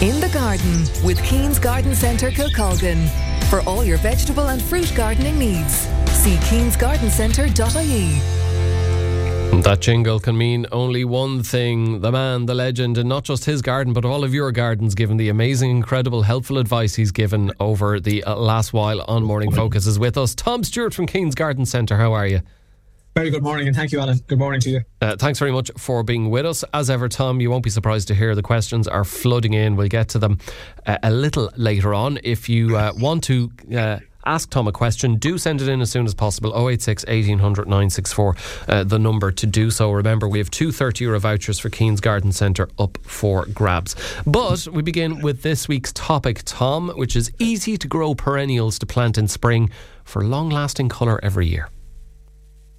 In the garden with Keen's Garden Centre Kilcolgan. For all your vegetable and fruit gardening needs, see keensgardencentre.ie. That jingle can mean only one thing the man, the legend, and not just his garden, but all of your gardens, given the amazing, incredible, helpful advice he's given over the uh, last while on Morning Focus, is with us. Tom Stewart from Keen's Garden Centre, how are you? Very good morning, and thank you, Alan. Good morning to you. Uh, thanks very much for being with us. As ever, Tom, you won't be surprised to hear the questions are flooding in. We'll get to them uh, a little later on. If you uh, want to uh, ask Tom a question, do send it in as soon as possible. 086 1800 964, uh, the number to do so. Remember, we have two 30 euro vouchers for Keen's Garden Centre up for grabs. But we begin with this week's topic, Tom, which is easy to grow perennials to plant in spring for long lasting colour every year.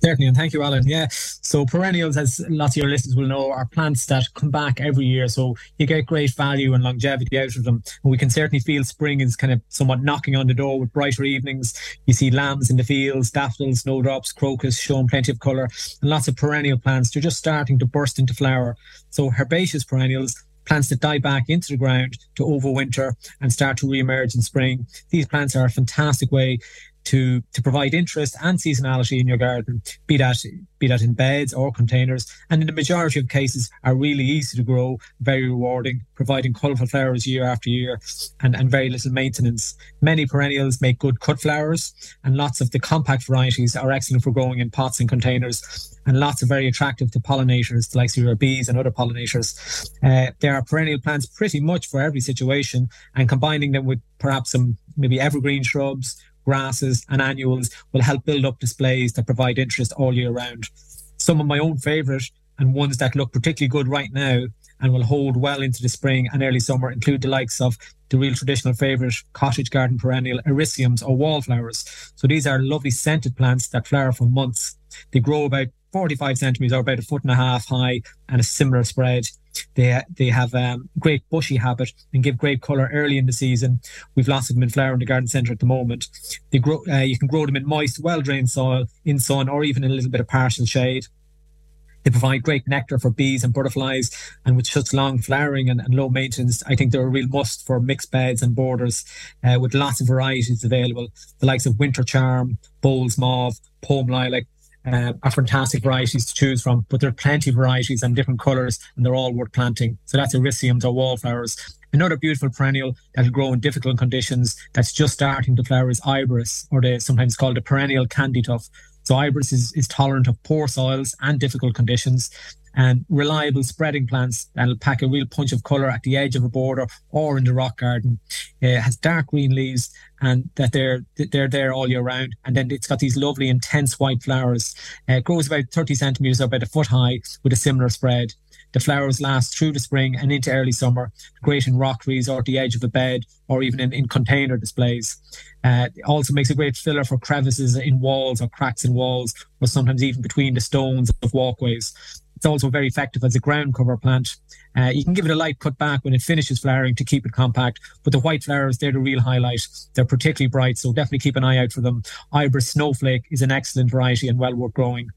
Certainly, and thank you, Alan. Yeah, so perennials, as lots of your listeners will know, are plants that come back every year. So you get great value and longevity out of them. And we can certainly feel spring is kind of somewhat knocking on the door with brighter evenings. You see lambs in the fields, daffodils, snowdrops, crocus showing plenty of colour, and lots of perennial plants. They're just starting to burst into flower. So herbaceous perennials plants that die back into the ground to overwinter and start to re-emerge in spring. These plants are a fantastic way to to provide interest and seasonality in your garden, be that be that in beds or containers, and in the majority of cases are really easy to grow, very rewarding, providing colourful flowers year after year, and, and very little maintenance. Many perennials make good cut flowers, and lots of the compact varieties are excellent for growing in pots and containers, and lots of very attractive to pollinators, like your bees and other pollinators. Uh, there are perennial plants pretty much for every situation, and combining them with perhaps some maybe evergreen shrubs grasses, and annuals will help build up displays that provide interest all year round. Some of my own favourite and ones that look particularly good right now and will hold well into the spring and early summer include the likes of the real traditional favourite cottage garden perennial erysimums or wallflowers. So these are lovely scented plants that flower for months. They grow about 45 centimetres or about a foot and a half high and a similar spread. They they have um, great bushy habit and give great colour early in the season. We've lots of them in flower in the garden centre at the moment. They grow. Uh, you can grow them in moist, well drained soil, in sun, or even in a little bit of partial shade. They provide great nectar for bees and butterflies, and with such long flowering and, and low maintenance, I think they're a real must for mixed beds and borders, uh, with lots of varieties available. The likes of Winter Charm, Bowles Mauve, Poem Lilac, uh, are fantastic varieties to choose from, but there are plenty of varieties and different colours, and they're all worth planting. So that's erysimums or wallflowers. Another beautiful perennial that'll grow in difficult conditions that's just starting to flower is iberis, or the sometimes called the perennial candytuft. So iberis is, is tolerant of poor soils and difficult conditions and reliable spreading plants that'll pack a real punch of colour at the edge of a border or in the rock garden. It has dark green leaves and that they're they're there all year round. And then it's got these lovely intense white flowers. It grows about 30 centimetres or about a foot high with a similar spread. The flowers last through the spring and into early summer, great in rockeries or at the edge of a bed or even in, in container displays. Uh, it also makes a great filler for crevices in walls or cracks in walls or sometimes even between the stones of walkways. It's also very effective as a ground cover plant. Uh, you can give it a light cut back when it finishes flowering to keep it compact, but the white flowers, they're the real highlight. They're particularly bright, so definitely keep an eye out for them. Iberis Snowflake is an excellent variety and well worth growing.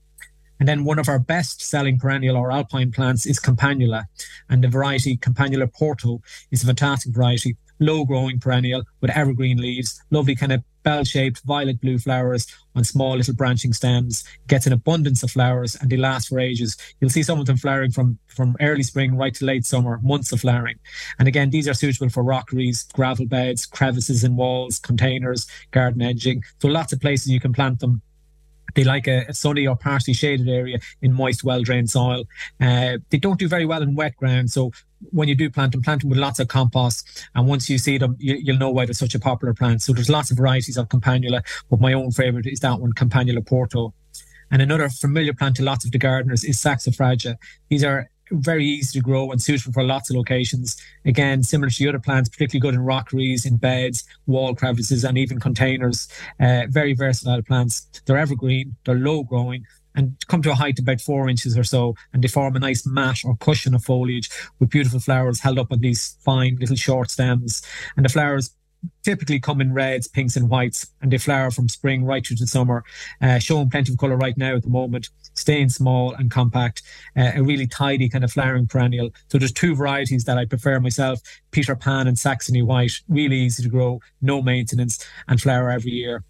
And then one of our best selling perennial or alpine plants is Campanula. And the variety Campanula Porto is a fantastic variety low growing perennial with evergreen leaves, lovely kind of bell shaped violet blue flowers on small little branching stems. Gets an abundance of flowers and they last for ages. You'll see some of them flowering from, from early spring right to late summer, months of flowering. And again, these are suitable for rockeries, gravel beds, crevices in walls, containers, garden edging. So lots of places you can plant them they like a, a, sunny or partially shaded area in moist, well drained soil. Uh, they don't do very well in wet ground. So when you do plant them, plant them with lots of compost. And once you see them, you, will know why they're such a popular plant. So there's lots of varieties of Campanula, but my own favorite is that one, Campanula Porto. And another familiar plant to lots of the gardeners is Saxifraga. These are very easy to grow and suitable for lots of locations. Again, similar to the other plants, particularly good in rockeries, in beds, wall crevices, and even containers. Uh, very versatile plants. They're evergreen, they're low growing, and come to a height about four inches or so, and they form a nice mat or cushion of foliage with beautiful flowers held up on these fine little short stems. And the flowers typically come in reds, pinks, and whites, and they flower from spring right through to summer, uh, showing plenty of colour right now at the moment, staying small and compact, uh, a really tidy kind of flowering perennial. So there's two varieties that I prefer myself, Peter Pan and Saxony White, really easy to grow, no maintenance, and flower every year.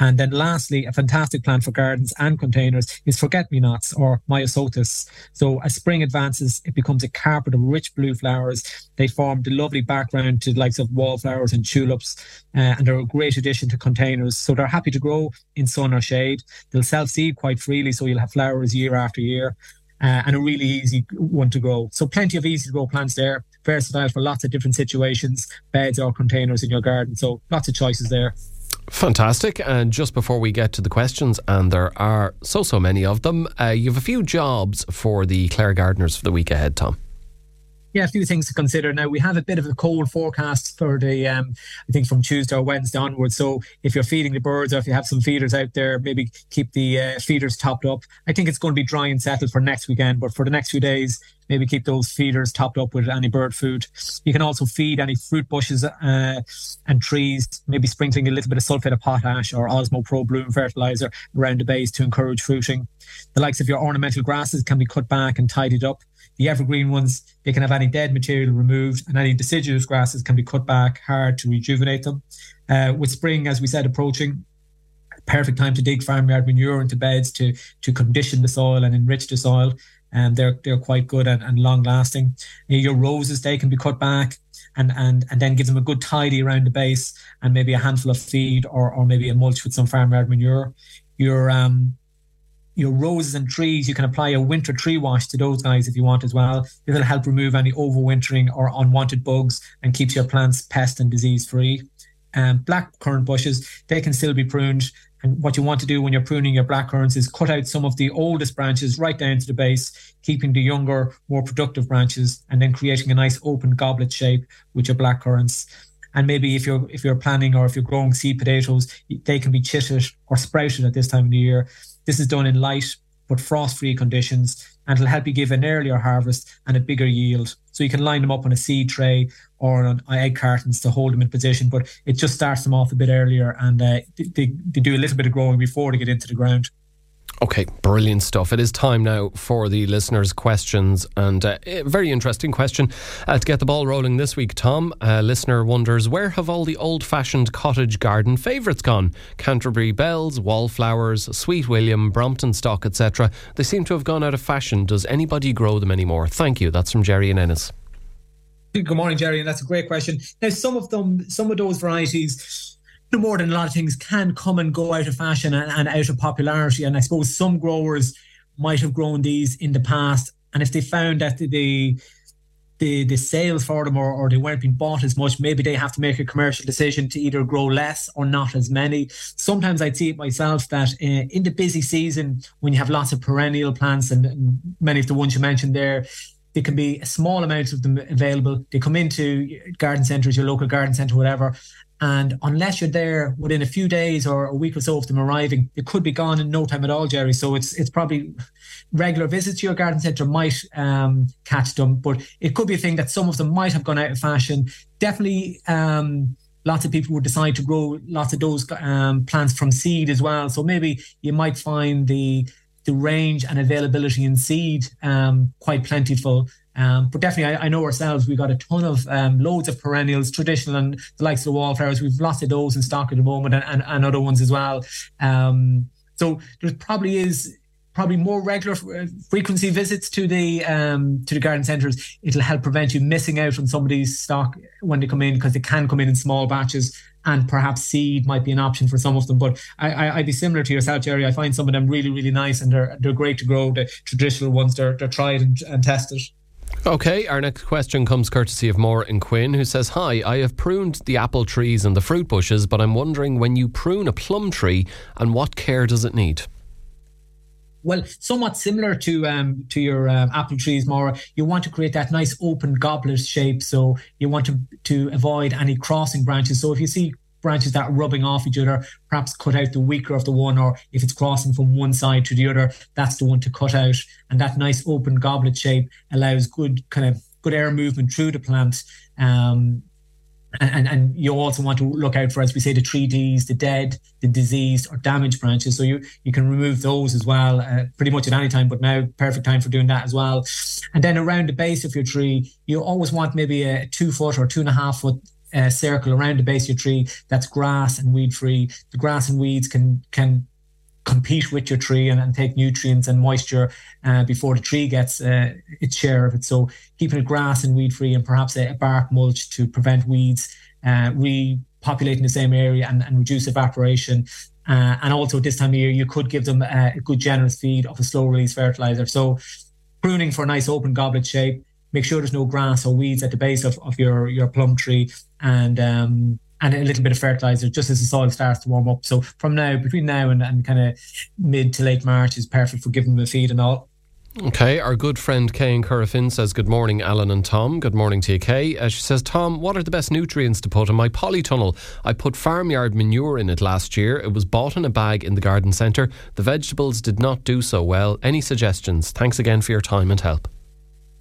And then lastly, a fantastic plant for gardens and containers is forget-me-nots or myosotis. So as spring advances, it becomes a carpet of rich blue flowers. They form the lovely background to the likes of wallflowers and tulips, uh, and they're a great addition to containers. So they're happy to grow in sun or shade. They'll self-seed quite freely, so you'll have flowers year after year. Uh, and a really easy one to grow. So plenty of easy to grow plants there, versatile for lots of different situations, beds or containers in your garden. So lots of choices there. Fantastic. And just before we get to the questions, and there are so, so many of them, uh, you have a few jobs for the Clare Gardeners for the week ahead, Tom. Yeah, a few things to consider. Now we have a bit of a cold forecast for the, um, I think from Tuesday or Wednesday onwards. So if you're feeding the birds, or if you have some feeders out there, maybe keep the uh, feeders topped up. I think it's going to be dry and settled for next weekend, but for the next few days, maybe keep those feeders topped up with any bird food. You can also feed any fruit bushes uh, and trees, maybe sprinkling a little bit of sulfate of potash or Osmo Pro Bloom fertilizer around the base to encourage fruiting. The likes of your ornamental grasses can be cut back and tidied up. The evergreen ones, they can have any dead material removed, and any deciduous grasses can be cut back hard to rejuvenate them. Uh, with spring, as we said, approaching, perfect time to dig farmyard manure into beds to to condition the soil and enrich the soil and they're they're quite good and, and long lasting. Your roses they can be cut back and and and then give them a good tidy around the base and maybe a handful of feed or or maybe a mulch with some farmyard manure. Your um your roses and trees, you can apply a winter tree wash to those guys if you want as well. It'll help remove any overwintering or unwanted bugs and keeps your plants pest and disease free. Um, black currant bushes, they can still be pruned and what you want to do when you're pruning your black currants is cut out some of the oldest branches right down to the base, keeping the younger, more productive branches, and then creating a nice open goblet shape with your black currants. And maybe if you're if you're planning or if you're growing seed potatoes, they can be chitted or sprouted at this time of the year. This is done in light but frost-free conditions and it'll help you give an earlier harvest and a bigger yield. So you can line them up on a seed tray or on egg cartons to hold them in position, but it just starts them off a bit earlier and uh, they, they do a little bit of growing before they get into the ground. Okay, brilliant stuff. It is time now for the listeners' questions, and uh, a very interesting question uh, to get the ball rolling this week. Tom, a listener wonders where have all the old-fashioned cottage garden favourites gone? Canterbury bells, wallflowers, Sweet William, Brompton stock, etc. They seem to have gone out of fashion. Does anybody grow them anymore? Thank you. That's from Jerry and Ennis. Good morning, Jerry, and that's a great question. Now, some of them, some of those varieties no more than a lot of things can come and go out of fashion and, and out of popularity. And I suppose some growers might have grown these in the past, and if they found that the the the sales for them or, or they weren't being bought as much, maybe they have to make a commercial decision to either grow less or not as many. Sometimes I'd see it myself that uh, in the busy season, when you have lots of perennial plants and, many of the ones you mentioned there, there can be a small amount of them available. They come into garden centres, your local garden centre, whatever, and unless you're there within a few days or a week or so of them arriving, it could be gone in no time at all, Jerry. So it's it's probably regular visits to your garden centre might um, catch them, but it could be a thing that some of them might have gone out of fashion. Definitely, um, lots of people would decide to grow lots of those um, plants from seed as well. So maybe you might find the the range and availability in seed um, quite plentiful. Um, but definitely, I, I, know ourselves, we've got a ton of um, loads of perennials, traditional and the likes of the wallflowers. We've lots of those in stock at the moment and, and, and other ones as well. Um, so there probably is probably more regular uh, frequency visits to the um, to the garden centres. It'll help prevent you missing out on some of these stock when they come in because they can come in in small batches and perhaps seed might be an option for some of them. But I, would be similar to yourself, Jerry. I find some of them really, really nice and they're they're great to grow. The traditional ones, they're they're tried and, and tested. Okay, our next question comes courtesy of Maura and Quin, who says, Hi, I have pruned the apple trees and the fruit bushes, but I'm wondering when you prune a plum tree and what care does it need? Well, somewhat similar to um, to your um, apple trees, Maura. You want to create that nice open goblet shape, so you want to to avoid any crossing branches. So if you see branches that are rubbing off each other, perhaps cut out the weaker of the one, or if it's crossing from one side to the other, that's the one to cut out. And that nice open goblet shape allows good kind of good air movement through the plant. Um, and, and you also want to look out for, as we say, the three Ds, the dead, the diseased or damaged branches. So you, you can remove those as well, uh, pretty much at any time, but now perfect time for doing that as well. And then around the base of your tree, you always want maybe a two foot or two and a half foot uh, circle around the base of your tree that's grass and weed free. The grass and weeds can, can compete with your tree and, and take nutrients and moisture uh, before the tree gets uh, its share of it. So keeping it grass and weed free and perhaps a, a, bark mulch to prevent weeds uh, repopulating the same area and, and reduce evaporation. Uh, and also this time of year, you could give them a, a good generous feed of a slow release fertilizer. So pruning for a nice open goblet shape. Make sure there's no grass or weeds at the base of, of your, your plum tree and um, and a little bit of fertilizer just as the soil starts to warm up. So from now, between now and, and kind of mid to late March is perfect for giving them a feed and all. Okay, our good friend Kay in Corofin says, Good morning, Alan and Tom. Good morning to you, Kay. Uh, she says, Tom, what are the best nutrients to put in my polytunnel? I put farmyard manure in it last year. It was bought in a bag in the garden centre. The vegetables did not do so well. Any suggestions? Thanks again for your time and help.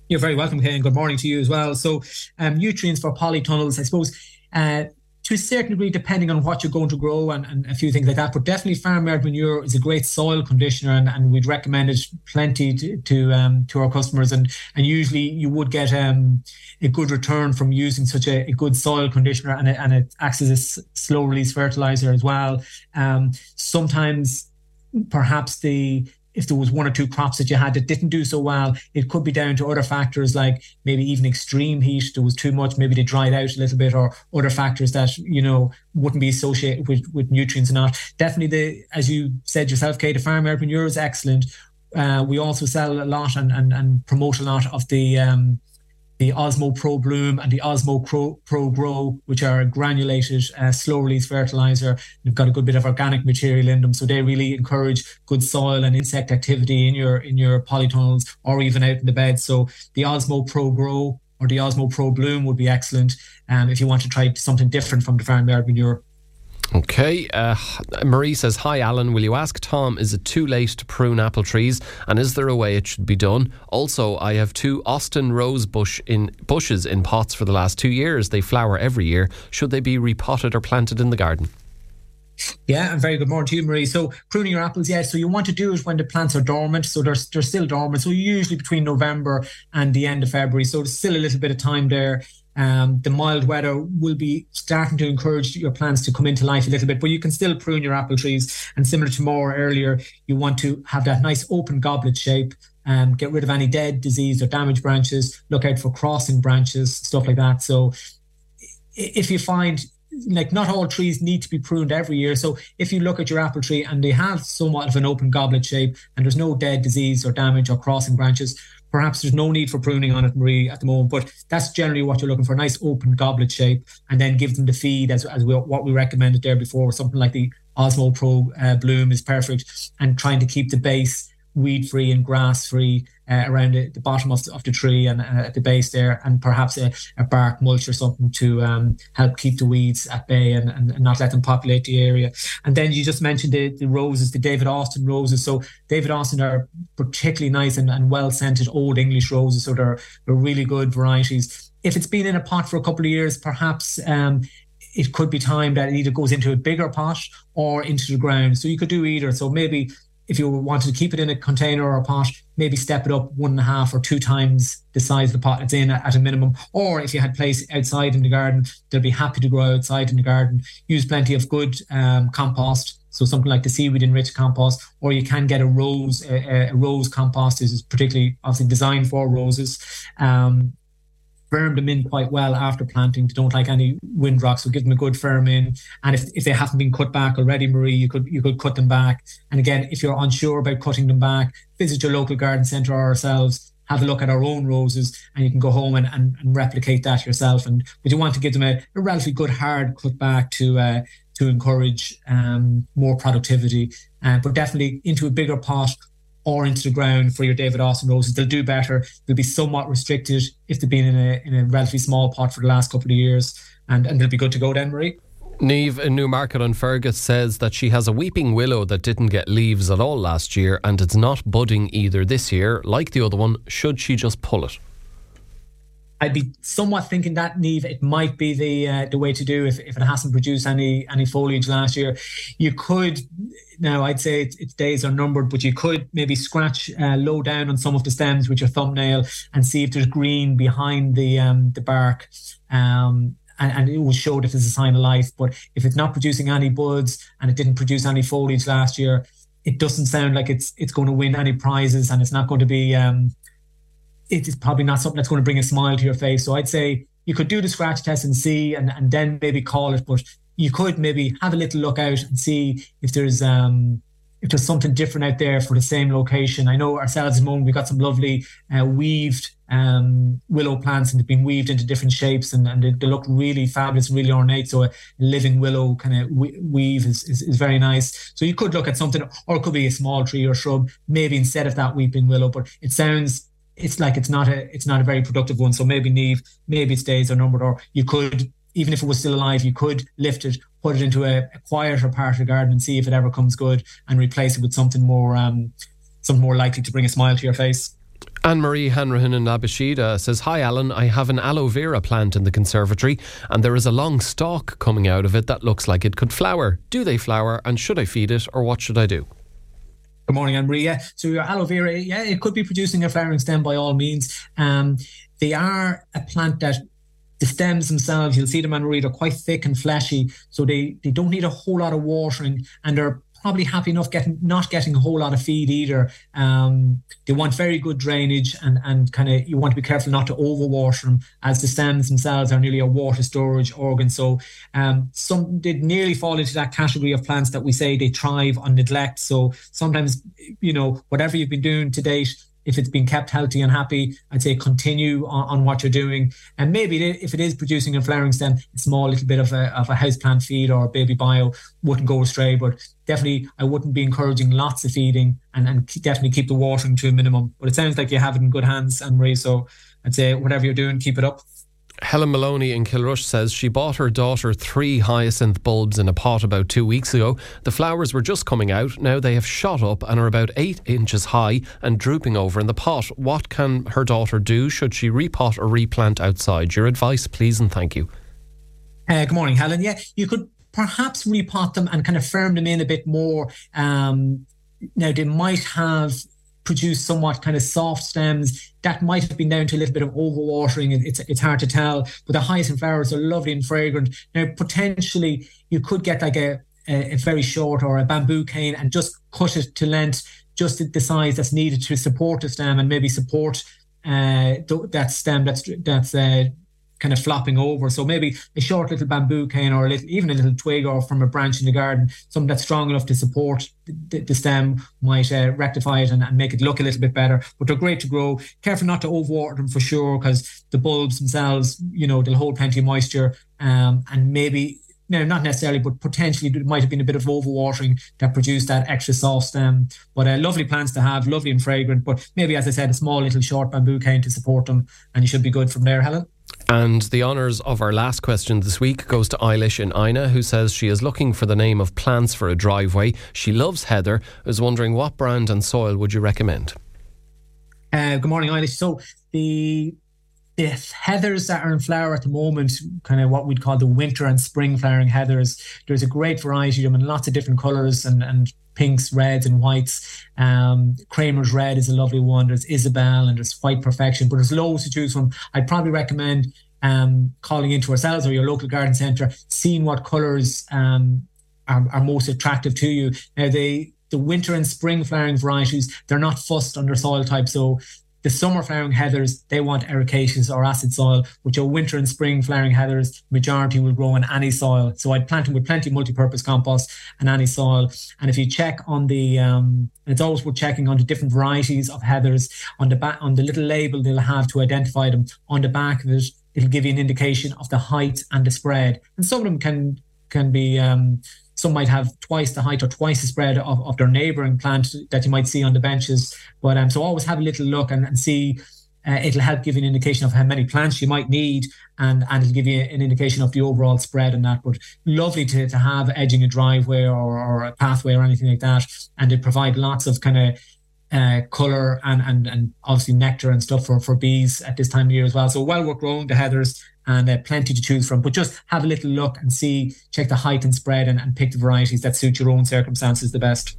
You're very welcome, Kay, and good morning to you as well. So, um, nutrients for polytunnels, I suppose. Uh, to a certain degree, depending on what you're going to grow and, and a few things like that. But definitely, farmyard manure is a great soil conditioner, and, and we'd recommend it plenty to to, um, to our customers. And and usually, you would get um, a good return from using such a, a good soil conditioner, and it, and it acts as a slow release fertilizer as well. Um, sometimes, perhaps the if there was one or two crops that you had that didn't do so well, it could be down to other factors like maybe even extreme heat. There was too much, maybe they dried out a little bit, or other factors that you know wouldn't be associated with, with nutrients not. Definitely, the as you said yourself, Kate, the farmyard manure is excellent. Uh, we also sell a lot and, and, and promote a lot of the um, the Osmo Pro Bloom and the Osmo Pro, Pro Grow, which are a granulated uh, slow release fertilizer. They've got a good bit of organic material in them, so they really encourage good soil and insect activity in your in your polytunnels or even out in the bed. So the Osmo Pro Grow or the Osmo Pro Bloom would be excellent um, if you want to try something different from the farmyard manure. Okay. Uh, Marie says, Hi, Alan. Will you ask Tom, is it too late to prune apple trees? And is there a way it should be done? Also, I have two Austin rose bush in bushes in pots for the last two years. They flower every year. Should they be repotted or planted in the garden? Yeah, and very good morning to you, Marie. So pruning your apples, yeah. So you want to do it when the plants are dormant. So they're, they're still dormant. So usually between November and the end of February. So there's still a little bit of time there. Um, the mild weather will be starting to encourage your plants to come into life a little bit, but you can still prune your apple trees. And similar to more earlier, you want to have that nice open goblet shape. Um, get rid of any dead, diseased, or damaged branches. Look out for crossing branches, stuff like that. So, if you find like not all trees need to be pruned every year. So if you look at your apple tree and they have somewhat of an open goblet shape and there's no dead disease or damage or crossing branches, Perhaps there's no need for pruning on it, Marie, at the moment, but that's generally what you're looking for: a nice open goblet shape, and then give them the feed as as we, what we recommended there before. Something like the Osmo Pro uh, Bloom is perfect, and trying to keep the base weed free and grass free uh, around the, the, bottom of the, of the tree and uh, at the base there, and perhaps a, a bark mulch or something to um, help keep the weeds at bay and, and, not let them populate the area. And then you just mentioned the, the roses, the David Austin roses. So David Austin are particularly nice and, and well scented old English roses, so they're, they're really good varieties. If it's been in a pot for a couple of years, perhaps um, it could be time that it either goes into a bigger pot or into the ground. So you could do either. So maybe if you wanted to keep it in a container or a pot, maybe step it up one and a half or two times the size of the pot it's in at a minimum. Or if you had place outside in the garden, they'll be happy to grow outside in the garden. Use plenty of good um, compost. So something like the seaweed enriched compost, or you can get a rose, a, a rose compost is particularly obviously designed for roses. Um, firm them in quite well after planting. They don't like any wind rocks, so give them a good firm in. And if, if they haven't been cut back already, Marie, you could you could cut them back. And again, if you're unsure about cutting them back, visit your local garden centre or ourselves. Have a look at our own roses, and you can go home and, and, and replicate that yourself. And but you want to give them a, a relatively good hard cut back to uh, to encourage um, more productivity. Uh, but definitely into a bigger pot or into the ground for your David Austin roses. They'll do better. They'll be somewhat restricted if they've been in a in a relatively small pot for the last couple of years, and and they'll be good to go then, Marie. Neve in Newmarket on Fergus says that she has a weeping willow that didn't get leaves at all last year and it's not budding either this year. Like the other one, should she just pull it? I'd be somewhat thinking that Neve it might be the uh, the way to do if, if it hasn't produced any any foliage last year. You could now I'd say its, its days are numbered, but you could maybe scratch uh, low down on some of the stems with your thumbnail and see if there's green behind the um, the bark. Um, and, and, it will show that there's a sign of life. But if it's not producing any buds and it didn't produce any foliage last year, it doesn't sound like it's it's going to win any prizes and it's not going to be um, it is probably not something that's going to bring a smile to your face. So I'd say you could do the scratch test and see, and, and then maybe call it. But you could maybe have a little look out and see if there's um if there's something different out there for the same location. I know ourselves at the moment we've got some lovely uh, weaved um, willow plants and they've been weaved into different shapes and, and they, they, look really fabulous, really ornate. So a living willow kind of weave is, is, is, very nice. So you could look at something, or it could be a small tree or shrub, maybe instead of that weeping willow. But it sounds it's like it's not a it's not a very productive one. So maybe Neve, maybe its days are numbered, or you could even if it was still alive, you could lift it, put it into a, a quieter part of the garden, and see if it ever comes good, and replace it with something more um, something more likely to bring a smile to your face. Anne Marie Hanrahan in Labasheeda says, Hi Alan, I have an aloe vera plant in the conservatory and there is a long stalk coming out of it that looks like it could flower. Do they flower and should I feed it or what should I do? Good morning, Anne-Marie. Yeah, so your aloe vera, yeah, it could be producing a flowering stem by all means. Um, they are a plant that the stems themselves, you'll see them, Anne-Marie, they're quite thick and fleshy, so they, they don't need a whole lot of watering and they're probably happy enough getting not getting a whole lot of feed either. Um, they want very good drainage and and kind of you want to be careful not to overwater them as the stems themselves are nearly a water storage organ. So um, some did nearly fall into that category of plants that we say they thrive on neglect. So sometimes you know whatever you've been doing to date if it's been kept healthy and happy, I'd say continue on, on what you're doing. And maybe if it is producing a flowering stem, a small little bit of a, of a house plant feed or a baby bio wouldn't go astray. But definitely, I wouldn't be encouraging lots of feeding and, and definitely keep the watering to a minimum. But it sounds like you have it in good hands, Anne Marie. So I'd say whatever you're doing, keep it up. Helen Maloney in Kilrush says she bought her daughter three hyacinth bulbs in a pot about two weeks ago. The flowers were just coming out. Now they have shot up and are about eight inches high and drooping over in the pot. What can her daughter do? Should she repot or replant outside? Your advice, please, and thank you. Uh, good morning, Helen. Yeah, you could perhaps repot them and kind of firm them in a bit more. Um, now they might have produce somewhat kind of soft stems. That might have been down to a little bit of overwatering. It's it's hard to tell. But the hyacinth flowers are lovely and fragrant. Now potentially you could get like a a, a very short or a bamboo cane and just cut it to length, just the size that's needed to support the stem and maybe support uh, that stem that's that's uh, kind of flopping over. So maybe a short little bamboo cane or a little, even a little twig or from a branch in the garden, something that's strong enough to support the, the stem might uh, rectify it and, and, make it look a little bit better. But they're great to grow. Careful not to overwater them for sure, because the bulbs themselves, you know, they'll hold plenty of moisture. Um, and maybe no, not necessarily, but potentially there might have been a bit of overwatering that produced that extra soft stem. But uh, lovely plants to have, lovely and fragrant. But maybe, as I said, a small little short bamboo cane to support them, and you should be good from there, Helen. And the honours of our last question this week goes to Eilish in Inagh, who says she is looking for the name of plants for a driveway. She loves heather. Is wondering what brand and soil would you recommend? Uh, good morning, Eilish. So the the heathers that are in flower at the moment, kind of what we'd call the winter and spring flowering heathers, there's a great variety of them in lots of different colours and, and pinks, reds, and whites. Um, Kramer's Red is a lovely one. There's Isabel and there's White Perfection, but there's loads to choose from. I'd probably recommend um, calling into ourselves or your local garden centre, seeing what colours um, are, are most attractive to you. Now, they the winter and spring flowering varieties, they're not fussed under soil type. So the summer flowering heathers, they want ericaceous or acid soil, which are winter and spring flowering heathers, majority will grow in any soil. So I'd plant them with plenty of multi-purpose compost and any soil. And if you check on the, um, it's always worth checking on the different varieties of heathers on the back, on the little label they'll have to identify them. On the back of it, it'll give you an indication of the height and the spread. And some of them can can be um, some might have twice the height or twice the spread of, of their neighbouring plant that you might see on the benches. But um, so always have a little look and, and see. Uh, it'll help give you an indication of how many plants you might need, and and it'll give you an indication of the overall spread and that. But lovely to, to have edging a driveway or, or a pathway or anything like that, and it provide lots of kind of uh, color and, and and obviously nectar and stuff for, for bees at this time of year as well. So well worth growing the heathers and uh, plenty to choose from. But just have a little look and see, check the height and spread, and, and pick the varieties that suit your own circumstances the best.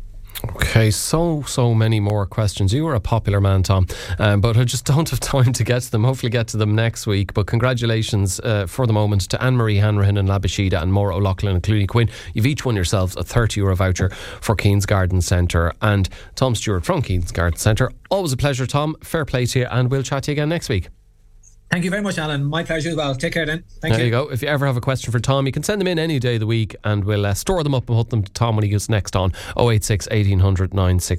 Okay, so so many more questions. You are a popular man, Tom, um, but I just don't have time to get to them. Hopefully, get to them next week. But congratulations uh, for the moment to Anne Marie Hanrahan and Labasheeda and Maura O'Loughlin and Clooney Quin. You've each won yourselves a 30 euro voucher for Keen's Garden Centre. And Tom Stewart from Keen's Garden Centre. Always a pleasure, Tom. Fair play to you, and we'll chat to you again next week. Thank you very much, Alan. My pleasure as well. Take care then. Thank there you. There you go. If you ever have a question for Tom, you can send them in any day of the week and we'll uh, store them up and put them to Tom when he goes next on 086 1800 96.